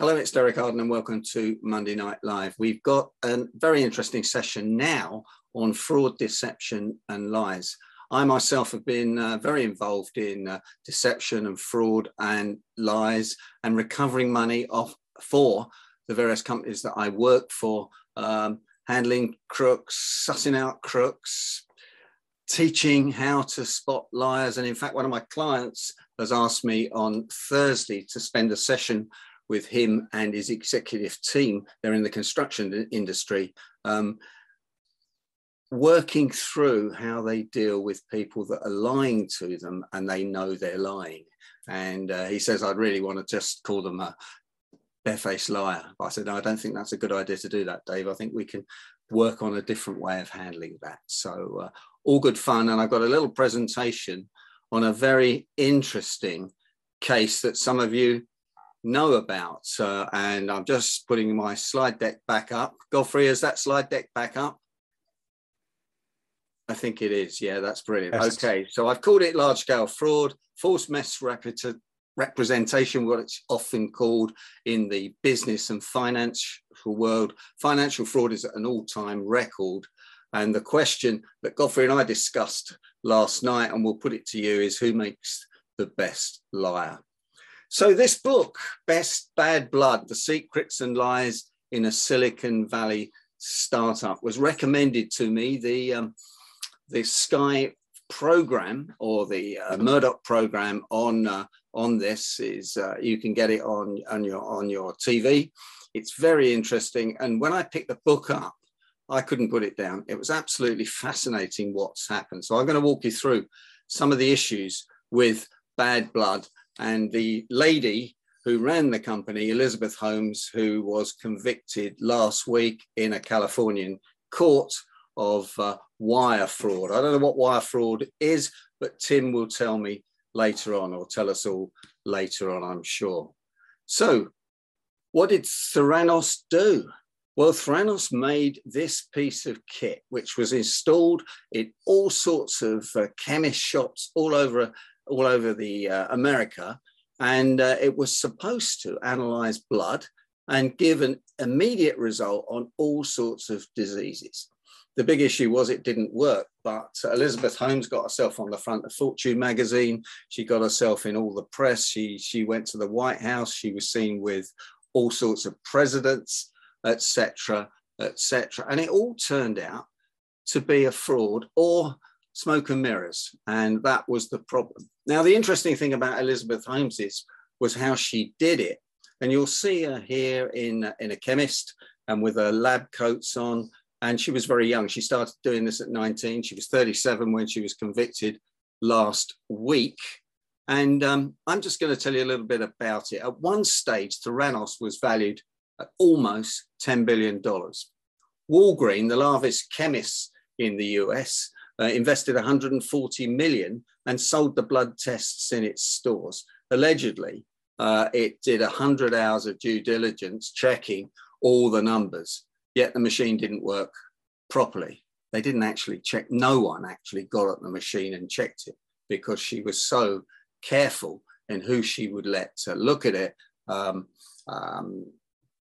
Hello, it's Derek Arden and welcome to Monday Night Live. We've got a very interesting session now on fraud, deception and lies. I myself have been uh, very involved in uh, deception and fraud and lies and recovering money off for the various companies that I work for, um, handling crooks, sussing out crooks, teaching how to spot liars. And in fact, one of my clients has asked me on Thursday to spend a session with him and his executive team. They're in the construction industry, um, working through how they deal with people that are lying to them and they know they're lying. And uh, he says, I'd really want to just call them a barefaced liar. I said, no, I don't think that's a good idea to do that, Dave. I think we can work on a different way of handling that. So, uh, all good fun. And I've got a little presentation on a very interesting case that some of you know about. Uh, and I'm just putting my slide deck back up. Godfrey, is that slide deck back up? I think it is. Yeah, that's brilliant. Yes. Okay, so I've called it large scale fraud, false mess representation, what it's often called in the business and financial world. Financial fraud is at an all time record. And the question that Godfrey and I discussed last night, and we'll put it to you, is who makes the best liar? So, this book, Best Bad Blood The Secrets and Lies in a Silicon Valley Startup, was recommended to me. The, um, the Sky program or the uh, Murdoch program on, uh, on this is uh, you can get it on, on, your, on your TV. It's very interesting. And when I picked the book up, I couldn't put it down. It was absolutely fascinating what's happened. So I'm going to walk you through some of the issues with bad blood and the lady who ran the company, Elizabeth Holmes, who was convicted last week in a Californian court of uh, wire fraud. I don't know what wire fraud is, but Tim will tell me later on, or tell us all later on, I'm sure. So, what did Theranos do? Well, Theranos made this piece of kit, which was installed in all sorts of uh, chemist shops all over all over the uh, America, and uh, it was supposed to analyze blood and give an immediate result on all sorts of diseases. The big issue was it didn't work, but Elizabeth Holmes got herself on the front of Fortune magazine. She got herself in all the press. She, she went to the White House. She was seen with all sorts of presidents, etc., etc. And it all turned out to be a fraud or smoke and mirrors. And that was the problem. Now, the interesting thing about Elizabeth Holmes is, was how she did it. And you'll see her here in, in a chemist and with her lab coats on. And she was very young. She started doing this at 19. She was 37 when she was convicted last week. And um, I'm just going to tell you a little bit about it. At one stage, Theranos was valued at almost $10 billion. Walgreen, the largest chemist in the US, uh, invested 140 million and sold the blood tests in its stores. Allegedly, uh, it did 100 hours of due diligence checking all the numbers, yet the machine didn't work properly. They didn't actually check, no one actually got at the machine and checked it because she was so careful in who she would let look at it. Um, um,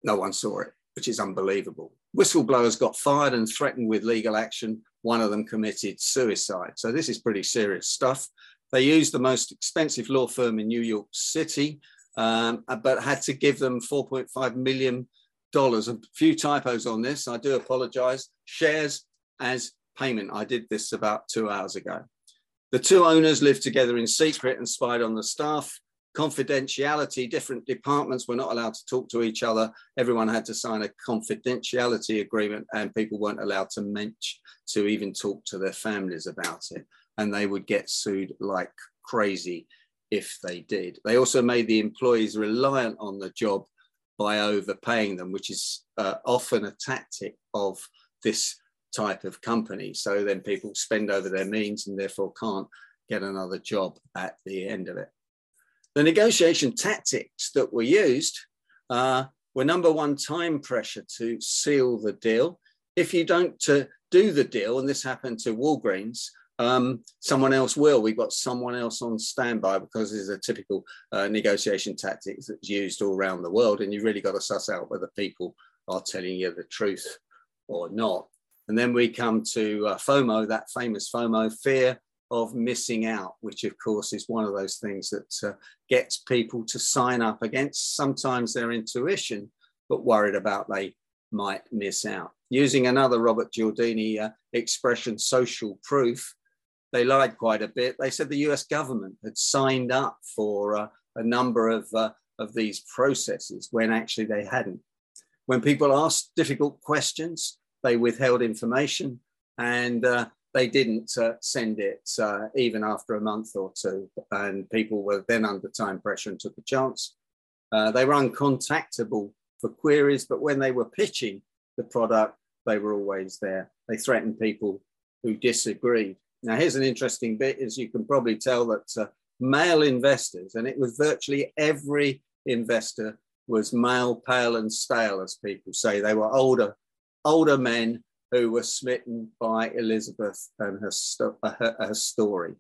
no one saw it, which is unbelievable. Whistleblowers got fired and threatened with legal action one of them committed suicide. So this is pretty serious stuff. They used the most expensive law firm in New York City, um, but had to give them $4.5 million. A few typos on this. I do apologize. Shares as payment. I did this about two hours ago. The two owners lived together in secret and spied on the staff confidentiality, different departments were not allowed to talk to each other. Everyone had to sign a confidentiality agreement, and people weren't allowed to mention, to even talk to their families about it. And they would get sued like crazy if they did. They also made the employees reliant on the job by overpaying them, which is uh, often a tactic of this type of company. So then people spend over their means and therefore can't get another job at the end of it. The negotiation tactics that were used uh, were number one, time pressure to seal the deal. If you don't uh, do the deal, and this happened to Walgreens, um, someone else will. We've got someone else on standby because this is a typical uh, negotiation tactic that's used all around the world. And you really got to suss out whether people are telling you the truth or not. And then we come to uh, FOMO, that famous FOMO, fear of missing out, which of course is one of those things that uh, gets people to sign up against sometimes their intuition, but worried about they might miss out. Using another Robert Cialdini uh, expression, social proof, they lied quite a bit. They said the US government had signed up for uh, a number of, uh, of these processes when actually they hadn't. When people asked difficult questions, they withheld information and uh, they didn't uh, send it uh, even after a month or two. And people were then under time pressure and took a chance. Uh, they were uncontactable for queries, but when they were pitching the product, they were always there. They threatened people who disagreed. Now, here's an interesting bit, as you can probably tell that uh, male investors, and it was virtually every investor was male, pale and stale, as people say. They were older, older men who were smitten by Elizabeth and her, uh, her, her story.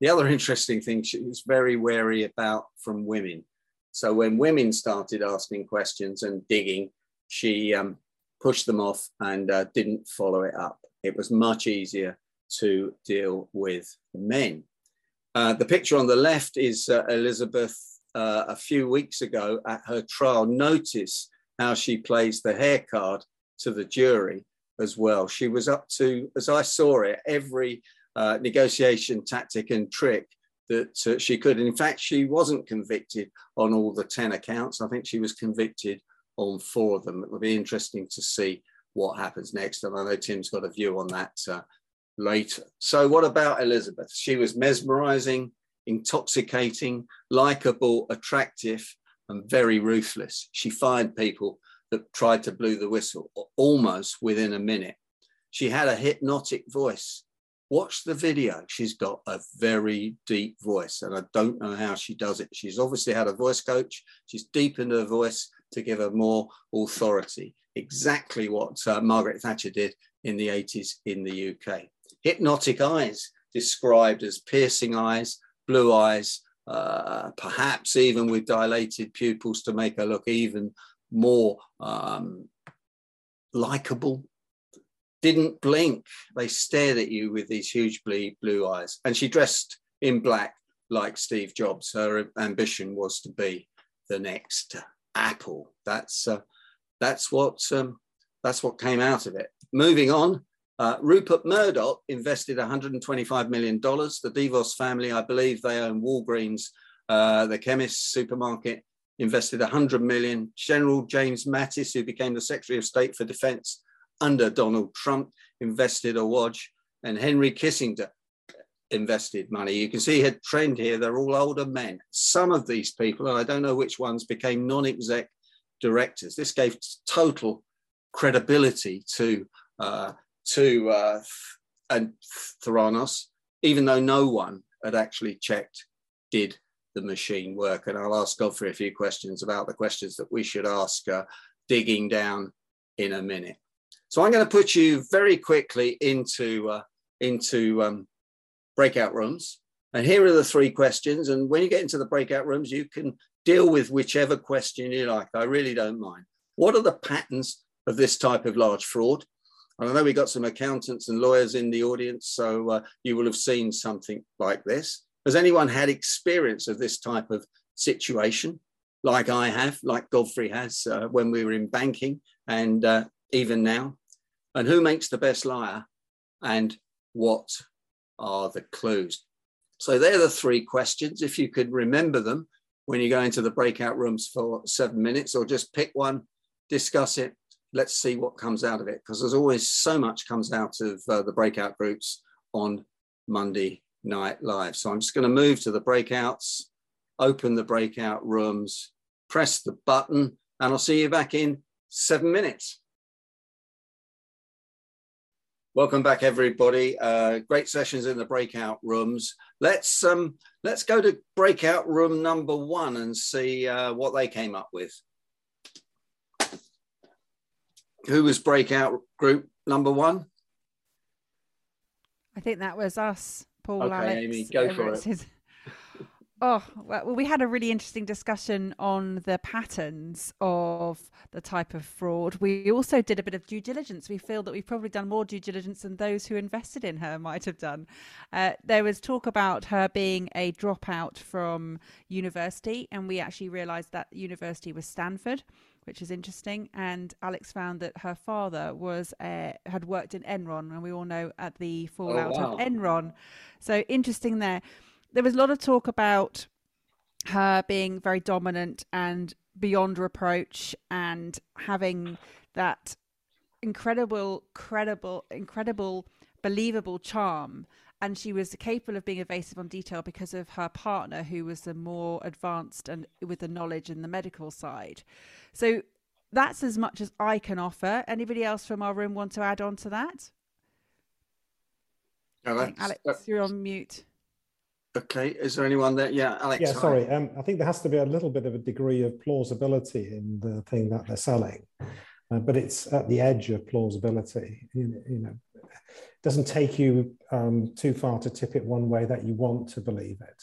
The other interesting thing she was very wary about from women. So when women started asking questions and digging, she um, pushed them off and uh, didn't follow it up. It was much easier to deal with men. Uh, the picture on the left is uh, Elizabeth uh, a few weeks ago at her trial. Notice how she plays the hair card to the jury as well. She was up to, as I saw it, every uh, negotiation tactic and trick that uh, she could. And in fact, she wasn't convicted on all the 10 accounts. I think she was convicted on four of them. It will be interesting to see what happens next. And I know Tim's got a view on that uh, later. So, what about Elizabeth? She was mesmerizing, intoxicating, likable, attractive, and very ruthless. She fired people that tried to blow the whistle almost within a minute. She had a hypnotic voice. Watch the video. She's got a very deep voice, and I don't know how she does it. She's obviously had a voice coach. She's deepened her voice to give her more authority. Exactly what uh, Margaret Thatcher did in the 80s in the UK. Hypnotic eyes, described as piercing eyes, blue eyes, uh, perhaps even with dilated pupils to make her look even more um, likable. Didn't blink. They stared at you with these huge blue, eyes. And she dressed in black like Steve Jobs. Her ambition was to be the next Apple. That's uh, that's what um, that's what came out of it. Moving on, uh, Rupert Murdoch invested 125 million dollars. The DeVos family, I believe, they own Walgreens, uh, the chemist supermarket invested 100 million. General James Mattis, who became the Secretary of State for Defense under Donald Trump, invested a watch, and Henry Kissinger invested money. You can see a trend here. They're all older men. Some of these people, and I don't know which ones, became non-exec directors. This gave total credibility to uh, to uh, and Theranos, even though no one had actually checked did the machine work? And I'll ask Godfrey a few questions about the questions that we should ask uh, digging down in a minute. So I'm going to put you very quickly into, uh, into um, breakout rooms. And here are the three questions. And when you get into the breakout rooms, you can deal with whichever question you like. I really don't mind. What are the patterns of this type of large fraud? And I know we got some accountants and lawyers in the audience, so uh, you will have seen something like this. Has anyone had experience of this type of situation, like I have, like Godfrey has uh, when we were in banking and uh, even now? And who makes the best liar? And what are the clues? So they're the three questions. If you could remember them when you go into the breakout rooms for seven minutes, or just pick one, discuss it. Let's see what comes out of it, because there's always so much comes out of uh, the breakout groups on Monday night live. So I'm just going to move to the breakouts, open the breakout rooms, press the button, and I'll see you back in seven minutes. Welcome back, everybody. Uh, great sessions in the breakout rooms. Let's um, let's go to breakout room number one and see uh, what they came up with. Who was breakout group number one? I think that was us. Paul, okay, Alex, Amy, go for it. His... Oh, well, we had a really interesting discussion on the patterns of the type of fraud. We also did a bit of due diligence. We feel that we've probably done more due diligence than those who invested in her might have done. Uh, there was talk about her being a dropout from university, and we actually realised that university was Stanford which is interesting. And Alex found that her father was uh, had worked in Enron, and we all know at the fallout oh, wow. of Enron. So interesting there. There was a lot of talk about her being very dominant and beyond reproach, and having that incredible, credible, incredible, believable charm and she was capable of being evasive on detail because of her partner who was the more advanced and with the knowledge in the medical side so that's as much as I can offer. Anybody else from our room want to add on to that? Alex, Alex uh, you're on mute. Okay, is there anyone there? Yeah, Alex. Yeah, sorry. Um, I think there has to be a little bit of a degree of plausibility in the thing that they're selling, uh, but it's at the edge of plausibility. You, you know, it doesn't take you um, too far to tip it one way that you want to believe it.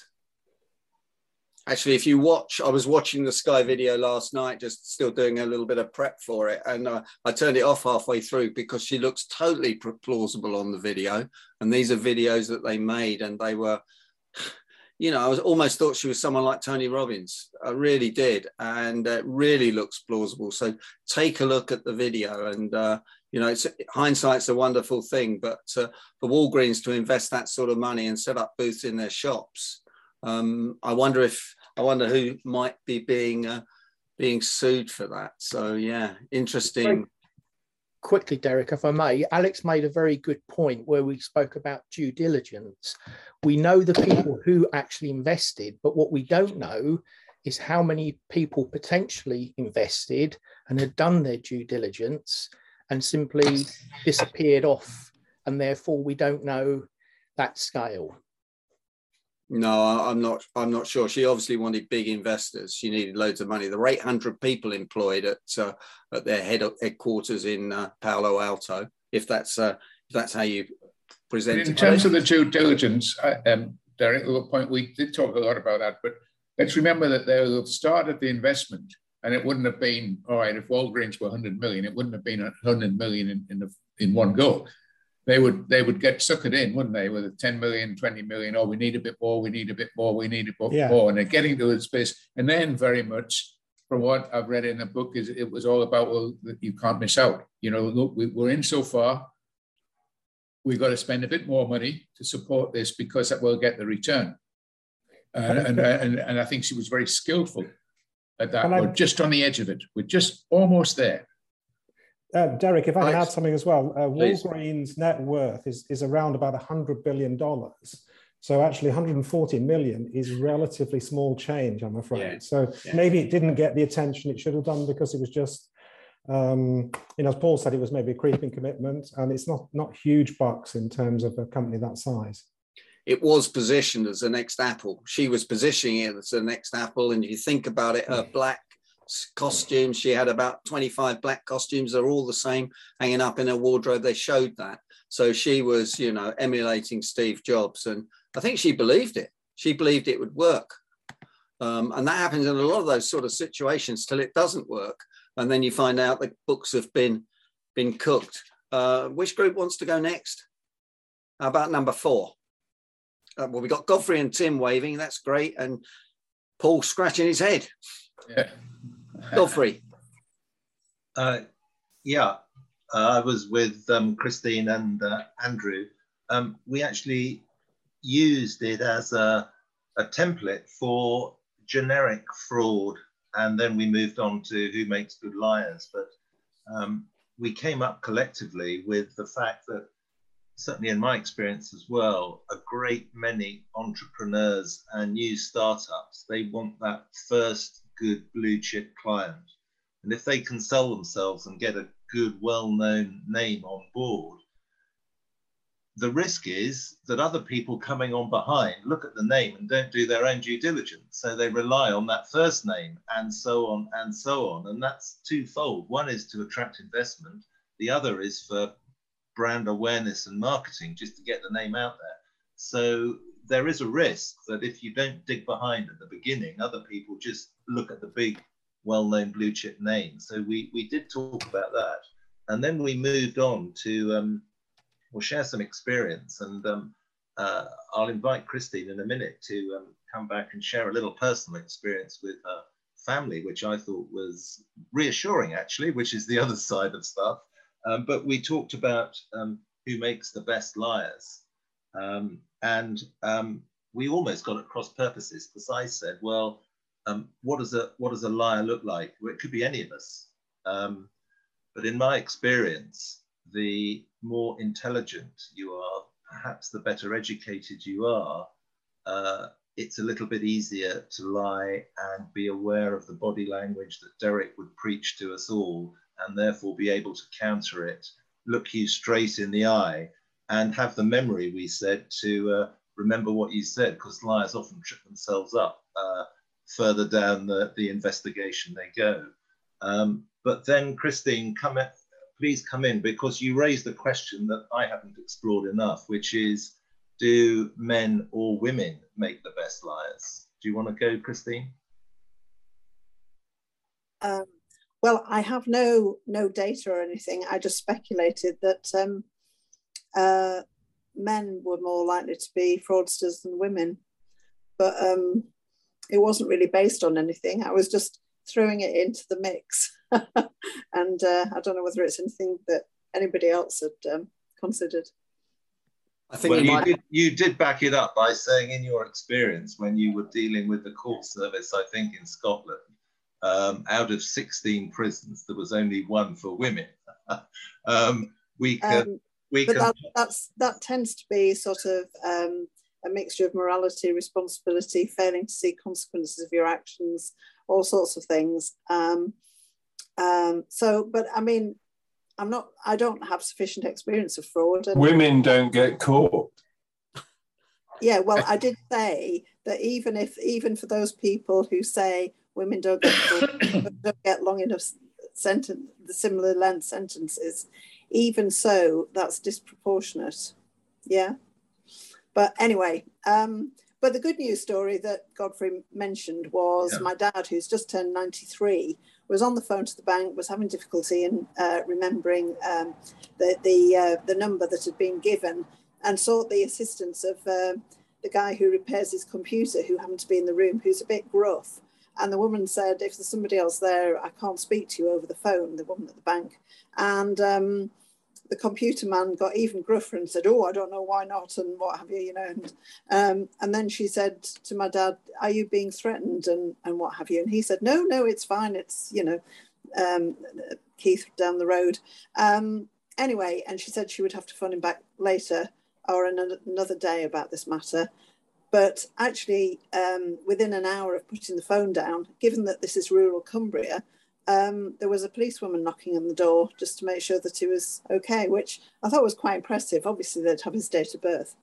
Actually, if you watch, I was watching the Sky video last night, just still doing a little bit of prep for it. And uh, I turned it off halfway through because she looks totally plausible on the video. And these are videos that they made, and they were, you know, I was almost thought she was someone like Tony Robbins. I really did. And it really looks plausible. So take a look at the video. And, uh, you know, it's, hindsight's a wonderful thing. But uh, for Walgreens to invest that sort of money and set up booths in their shops, um, I wonder if I wonder who might be being uh, being sued for that. So yeah, interesting. Quickly, Derek, if I may, Alex made a very good point where we spoke about due diligence. We know the people who actually invested, but what we don't know is how many people potentially invested and had done their due diligence and simply disappeared off, and therefore we don't know that scale. No, I'm not. I'm not sure. She obviously wanted big investors. She needed loads of money. There were 800 people employed at uh, at their head headquarters in uh, Palo Alto. If that's uh, if that's how you present. In it. terms of the due diligence, um, Derek, at a point we did talk a lot about that. But let's remember that they have started the investment, and it wouldn't have been all right if Walgreens were 100 million. It wouldn't have been 100 million in in, the, in one go they would they would get suckered in, wouldn't they, with a 10 million, 20 million, oh, we need a bit more, we need a bit more, we need a bit yeah. more. And they're getting to a space. And then very much from what I've read in the book is it was all about, well, you can't miss out. You know, look, we, we're in so far, we've got to spend a bit more money to support this because that will get the return. Uh, and, and, and I think she was very skillful at that. We're just on the edge of it. We're just almost there. Uh, Derek, if I can add something as well, uh, Walgreens' net worth is, is around about $100 billion. So actually 140 million is relatively small change, I'm afraid. Yeah. So yeah. maybe it didn't get the attention it should have done because it was just, um, you know, as Paul said, it was maybe a creeping commitment and it's not, not huge bucks in terms of a company that size. It was positioned as the next Apple. She was positioning it as the next Apple. And if you think about it, her black costumes. She had about 25 black costumes. They're all the same, hanging up in her wardrobe. They showed that. So she was, you know, emulating Steve Jobs. And I think she believed it. She believed it would work. Um, and that happens in a lot of those sort of situations till it doesn't work. And then you find out the books have been been cooked. Uh, which group wants to go next? How about number four? Uh, well, we got Godfrey and Tim waving. That's great. And Paul scratching his head. Yeah. Go free. Uh, yeah, uh, I was with um, Christine and uh, Andrew. Um, we actually used it as a, a template for generic fraud, and then we moved on to who makes good liars. But um, we came up collectively with the fact that, certainly in my experience as well, a great many entrepreneurs and new startups they want that first good blue chip client. And if they can sell themselves and get a good, well known name on board, the risk is that other people coming on behind look at the name and don't do their own due diligence. So they rely on that first name and so on and so on. And that's twofold. One is to attract investment, the other is for brand awareness and marketing, just to get the name out there. so there is a risk that if you don't dig behind at the beginning, other people just look at the big, well-known blue chip names. So we we did talk about that, and then we moved on to um, we'll share some experience, and um, uh, I'll invite Christine in a minute to um, come back and share a little personal experience with her family, which I thought was reassuring actually, which is the other side of stuff. Um, but we talked about um, who makes the best liars. Um, and um, we almost got at cross purposes because I said, well, um, what does a what does a liar look like? Well, it could be any of us. Um, but in my experience, the more intelligent you are, perhaps the better educated you are, uh, it's a little bit easier to lie and be aware of the body language that Derek would preach to us all, and therefore be able to counter it, look you straight in the eye, and have the memory, we said, to uh, remember what you said, because liars often trip themselves up uh, further down the, the investigation they go. Um, but then, Christine, come in, please come in, because you raised a question that I haven't explored enough, which is, do men or women make the best liars? Do you want to go, Christine? Um, well, I have no no data or anything. I just speculated that um, uh, men were more likely to be fraudsters than women, but um, it wasn't really based on anything. I was just throwing it into the mix, and uh, I don't know whether it's anything that anybody else had um, considered. I think well, you, might... did, you did back it up by saying, in your experience, when you were dealing with the court service, I think in Scotland, um, out of 16 prisons, there was only one for women. um, we can, um, we but can... That, that's, that tends to be sort of um, a mixture of morality, responsibility, failing to see consequences of your actions, all sorts of things. Um, um, so, but I mean, I'm not. I don't have sufficient experience of fraud. And, Women don't get caught. Yeah, well, I did say that even if, even for those people who say women don't get caught, don't get long enough sentence, the similar length sentences, even so, that's disproportionate. Yeah. But anyway, um, but the good news story that Godfrey mentioned was yeah. my dad, who's just turned 93, was on the phone to the bank, was having difficulty in uh, remembering um, the the uh, the number that had been given, and sought the assistance of uh, the guy who repairs his computer, who happened to be in the room, who's a bit gruff. And the woman said, "If there's somebody else there, I can't speak to you over the phone." The woman at the bank, and um, the computer man got even gruffer and said, "Oh, I don't know why not," and what have you, you know. And, um, and then she said to my dad, "Are you being threatened?" and and what have you? And he said, "No, no, it's fine. It's you know, um, Keith down the road." Um, anyway, and she said she would have to phone him back later or another, another day about this matter. But actually, um, within an hour of putting the phone down, given that this is rural Cumbria, um, there was a policewoman knocking on the door just to make sure that he was okay, which I thought was quite impressive. Obviously, they'd have his date of birth.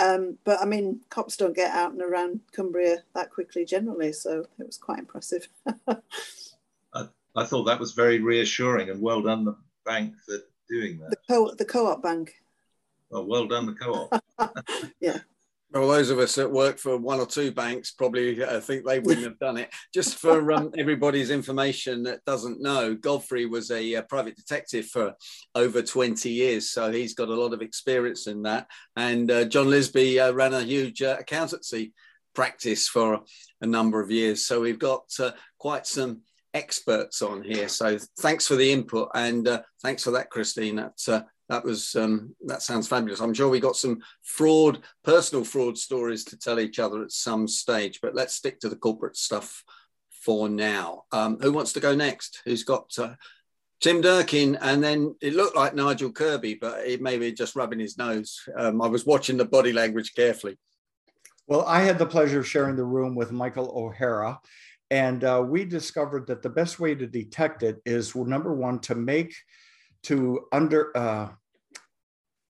Um, but I mean, cops don't get out and around Cumbria that quickly generally, so it was quite impressive. I, I, thought that was very reassuring and well done the bank for doing that. The, co- the co-op bank. Well, well done the co-op. yeah. Well, those of us that work for one or two banks probably uh, think they wouldn't have done it. Just for um, everybody's information that doesn't know, Godfrey was a, a, uh, private detective for over 20 years, so he's got a lot of experience in that. And uh, John Lisby uh, ran a huge uh, accountancy practice for a number of years, so we've got uh, quite some experts on here. So thanks for the input and thanks for that, Christine. That's that was um, that sounds fabulous. I'm sure we got some fraud, personal fraud stories to tell each other at some stage, but let's stick to the corporate stuff for now. Um, who wants to go next? Who's got uh, Tim Durkin? And then it looked like Nigel Kirby, but it may be just rubbing his nose. Um, I was watching the body language carefully. Well, I had the pleasure of sharing the room with Michael O'Hara, and uh, we discovered that the best way to detect it is number one to make to under uh,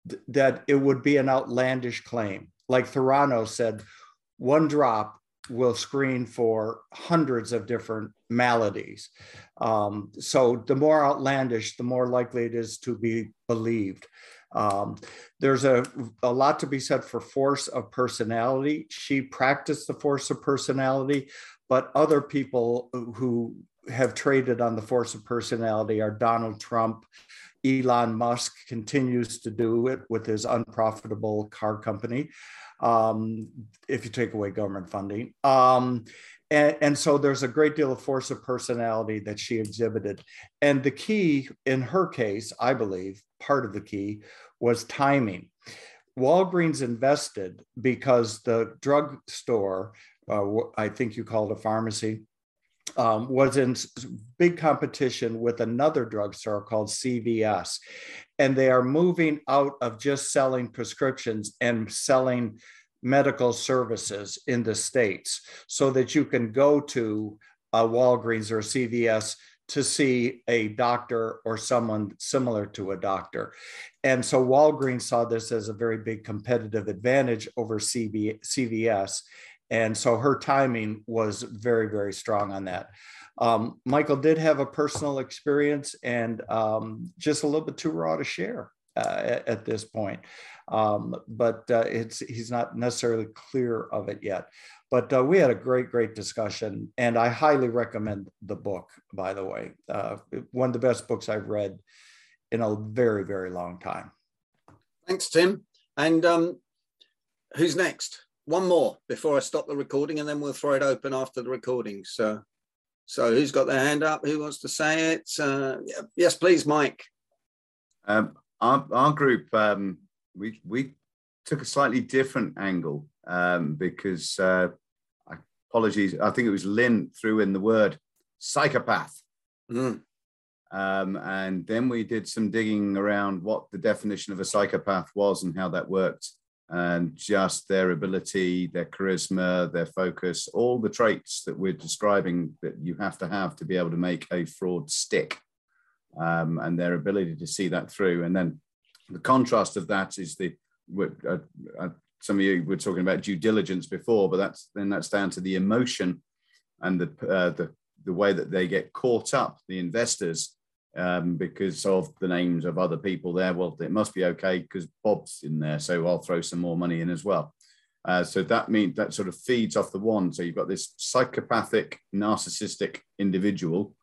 th- that it would be an outlandish claim. Like Theranos said, one drop will screen for hundreds of different maladies. Um, so the more outlandish, the more likely it is to be believed. Um, there's a, a lot to be said for force of personality. She practiced the force of personality, but other people who have traded on the force of personality are Donald Trump. Elon Musk continues to do it with his unprofitable car company, um, if you take away government funding. Um, and, and, so there's a great deal of force of personality that she exhibited. And the key in her case, I believe, part of the key was timing. Walgreens invested because the drugstore, uh, I think you called a pharmacy, um, was in big competition with another drugstore called CVS. And they are moving out of just selling prescriptions and selling medical services in the States so that you can go to a Walgreens or CVS to see a doctor or someone similar to a doctor. And so Walgreens saw this as a very big competitive advantage over CVS. And so her timing was very, very strong on that. Um, Michael did have a personal experience and um, just a little bit too raw to share uh, at, at, this point. Um, but uh, it's he's not necessarily clear of it yet. But uh, we had a great, great discussion, and I highly recommend the book. By the way, uh, one of the best books I've read in a very, very long time. Thanks, Tim. And um, who's next? One more before I stop the recording, and then we'll throw it open after the recording. So, so who's got their hand up? Who wants to say it? Uh, yes, please, Mike. Um, our, our group, um, we we took a slightly different angle um, because uh, apologies, I think it was Lynn threw in the word psychopath. Mm. Um, and then we did some digging around what the definition of a psychopath was and how that worked, and just their ability, their charisma, their focus, all the traits that we're describing that you have to have to be able to make a fraud stick, um, and their ability to see that through. And then the contrast of that is the uh, uh, some of you were talking about due diligence before, but that's then that's down to the emotion and the uh, the the way that they get caught up, the investors, um, because of the names of other people there. Well, it must be okay because Bob's in there, so I'll throw some more money in as well. Uh, so that means that sort of feeds off the one. So you've got this psychopathic, narcissistic individual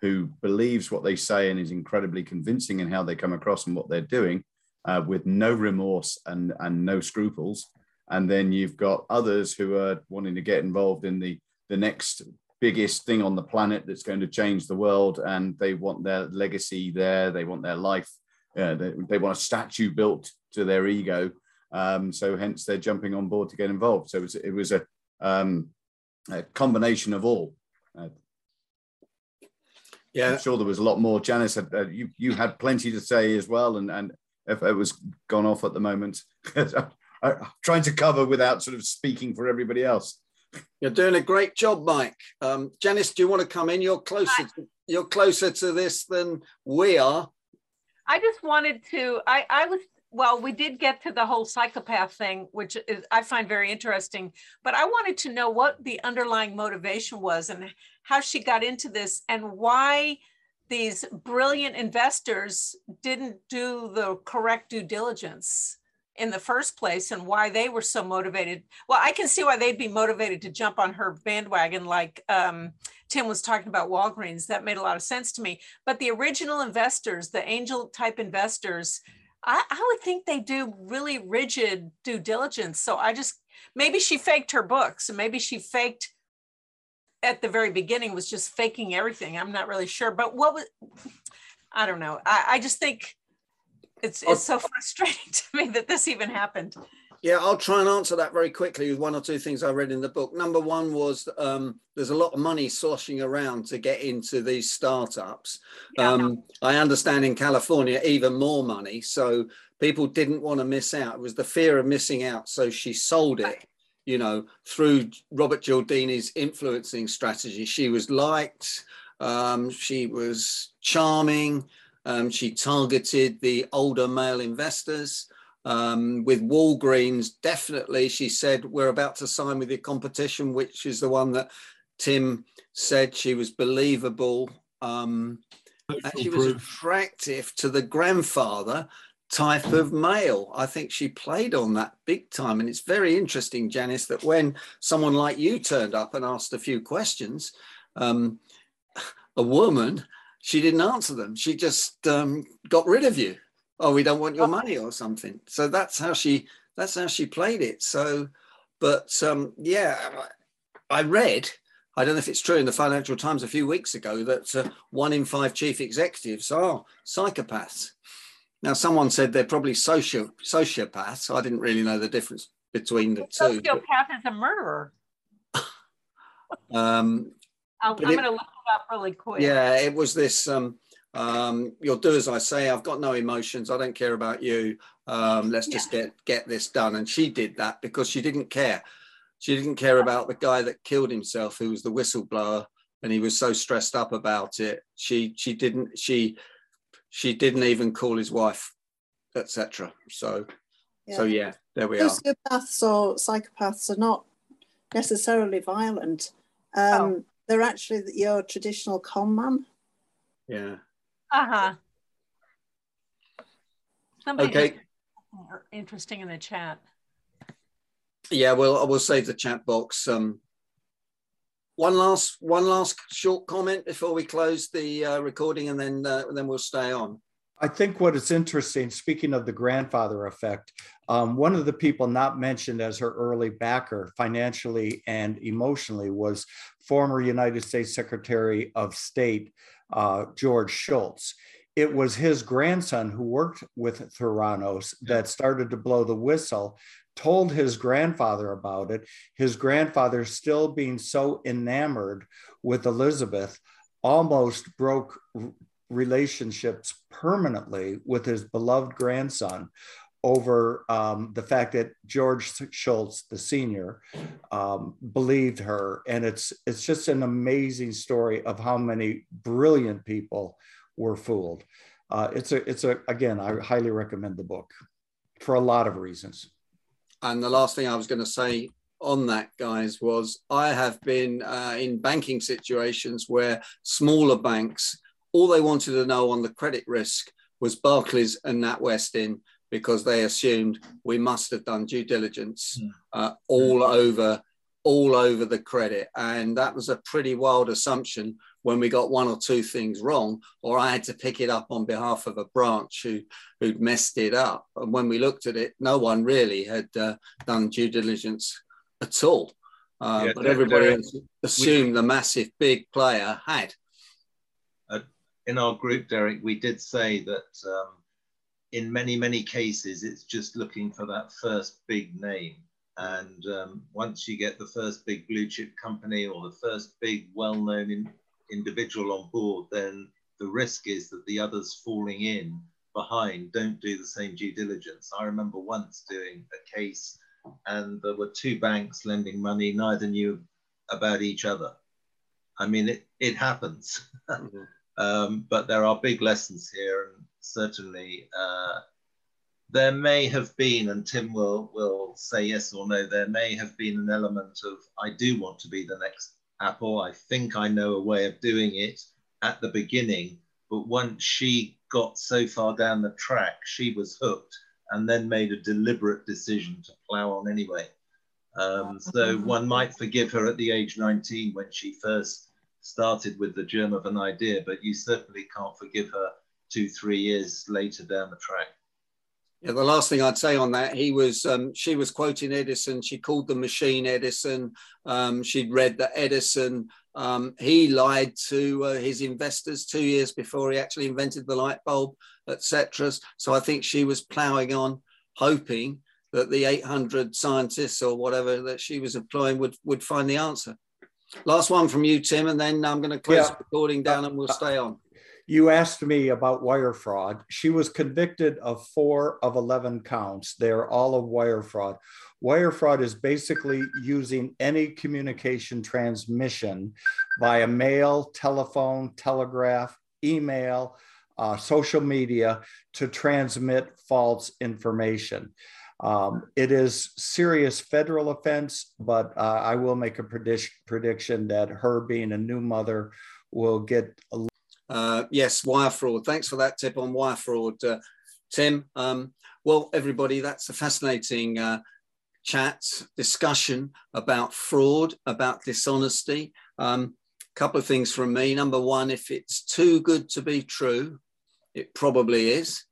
who believes what they say and is incredibly convincing in how they come across and what they're doing uh, with no remorse and, and no scruples. And then you've got others who are wanting to get involved in the, the next biggest thing on the planet that's going to change the world. And they want their legacy there, they want their life, uh, they, they want a statue built to their ego. Um, so hence they're jumping on board to get involved. So it was, it was a, um, a combination of all. Uh, yeah, I'm sure there was a lot more. Janice, had, uh, you you had plenty to say as well, and and if it was gone off at the moment. I'm trying to cover without sort of speaking for everybody else. You're doing a great job, Mike. Um, Janice, do you want to come in? You're closer. To, you're closer to this than we are. I just wanted to. I, I was well. We did get to the whole psychopath thing, which is I find very interesting. But I wanted to know what the underlying motivation was and how she got into this and why these brilliant investors didn't do the correct due diligence in the first place and why they were so motivated. Well, I can see why they'd be motivated to jump on her bandwagon, like um, Tim was talking about Walgreens. That made a lot of sense to me. But the original investors, the angel type investors, I, I would think they do really rigid due diligence. So I just, maybe she faked her books and maybe she faked at the very beginning was just faking everything. I'm not really sure, but what was I don't know. I, I just think it's it's so frustrating to me that this even happened. Yeah, I'll try and answer that very quickly with one or two things I read in the book. Number one was um, there's a lot of money sloshing around to get into these startups. Yeah. Um, I understand in California, even more money. So people didn't want to miss out. It was the fear of missing out. So she sold it you know, through Robert Cialdini's influencing strategy. She was liked, um, she was charming, um, she targeted the older male investors. Um, with Walgreens, definitely, she said, We're about to sign with your competition, which is the one that Tim said she was believable. Um, and she was attractive to the grandfather type of male. I think she played on that big time. And it's very interesting, Janice, that when someone like you turned up and asked a few questions, um, a woman, she didn't answer them. She just um, got rid of you. Oh, we don't want your money or something. So that's how she that's how she played it. So, but um, yeah, I read. I don't know if it's true in the Financial Times a few weeks ago that uh, one in five chief executives are psychopaths. Now, someone said they're probably socio- sociopaths. I didn't really know the difference between the two. Sociopath but... is a murderer. um, I'm, I'm going to look up really quick. Yeah, it was this. Um, um, you'll do as I say. I've got no emotions. I don't care about you. Um, let's yeah. just get get this done. And she did that because she didn't care. She didn't care about the guy that killed himself, who was the whistleblower, and he was so stressed up about it. She she didn't she she didn't even call his wife, etc. So, yeah. so yeah, there we Sociopaths are. Sociopaths or psychopaths are not necessarily violent. Um, oh. They're actually your traditional con man. Yeah. Uh huh. Somebody okay. interesting in the chat. Yeah, well, I will save the chat box. Um, one last one last short comment before we close the uh, recording, and then uh, then we'll stay on. I think what is interesting, speaking of the grandfather effect, um, one of the people not mentioned as her early backer financially and emotionally was former United States Secretary of State uh, George Shultz. It was his grandson who worked with Theranos that started to blow the whistle told his grandfather about it. His grandfather, still being so enamored with Elizabeth, almost broke relationships permanently with his beloved grandson over um, the fact that George Shultz, the senior, um, believed her, and it's it's just an amazing story of how many brilliant people were fooled. Uh, it's a it's a again, I highly recommend the book for a lot of reasons. And the last thing I was going to say on that, guys, was I have been uh, in banking situations where smaller banks, all they wanted to know on the credit risk was Barclays and NatWest in because they assumed we must have done due diligence hmm. uh, all over all over the credit and that was a pretty wild assumption when we got one or two things wrong, or I had to pick it up on behalf of a branch who who'd messed it up. And when we looked at it, no one really had uh, done due diligence at all. Uh, yeah, but everybody assumed we, the massive big player had. In our group, Derek, we did say that um, in many, many cases, it's just looking for that first big name. And um, once you get the first big blue chip company or the first big well known individual on board, then the risk is that the others falling in behind don't do the same due diligence. I remember once doing a case and there were two banks lending money, neither knew about each other. I mean, it, it happens. Mm-hmm. Um, but there are big lessons here, and certainly uh, there may have been, and Tim will, will say yes or no, there may have been an element of, I do want to be the next Apple. I think I know a way of doing it at the beginning, but once she got so far down the track, she was hooked and then made a deliberate decision to plow on anyway. Um, so one might forgive her at the age 19 when she first started with the germ of an idea, but you certainly can't forgive her two, three years later down the track. Yeah, the last thing I'd say on that, he was, um, she was quoting Edison. She called the machine Edison. Um, she'd read that Edison, um, he lied to uh, his investors two years before he actually invented the light bulb, etc. So I think she was ploughing on, hoping that the 800 scientists or whatever that she was employing would would find the answer. Last one from you, Tim, and then I'm going to close yeah. the recording down and we'll stay on you asked me about wire fraud. She was convicted of four of 11 counts. They're all of wire fraud. Wire fraud is basically using any communication transmission via mail, telephone, telegraph, email, uh, social media to transmit false information. Um, it is serious federal offense, but uh, I will make a predict- prediction that her being a new mother will get a uh, yes, wire fraud. Thanks for that tip on wire fraud. Uh, Tim. Um, well, everybody, that's a fascinating uh, chat, discussion about fraud, about dishonesty. A um, couple of things from me. Number one, if it's too good to be true, it probably is.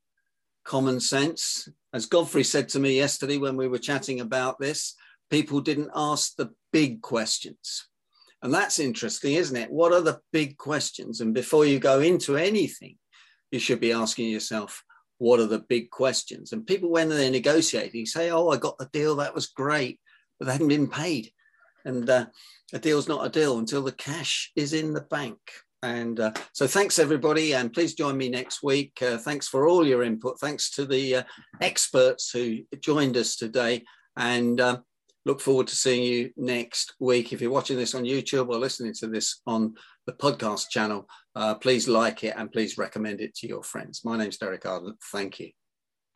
Common sense. As Godfrey said to me yesterday when we were chatting about this, people didn't ask the big questions. And that's interesting, isn't it? What are the big questions? And before you go into anything, you should be asking yourself, what are the big questions? And people, when they're negotiating, say, oh, I got the deal, that was great, but they hadn't been paid. And uh, a deal's not a deal until the cash is in the bank. And uh, so thanks, everybody. And please join me next week. Uh, thanks for all your input. Thanks to the uh, experts who joined us today. And uh, look forward to seeing you next week. If you're watching this on YouTube or listening to this on the podcast channel, uh, please like it and please recommend it to your friends. My name's Derek Arden. Thank you.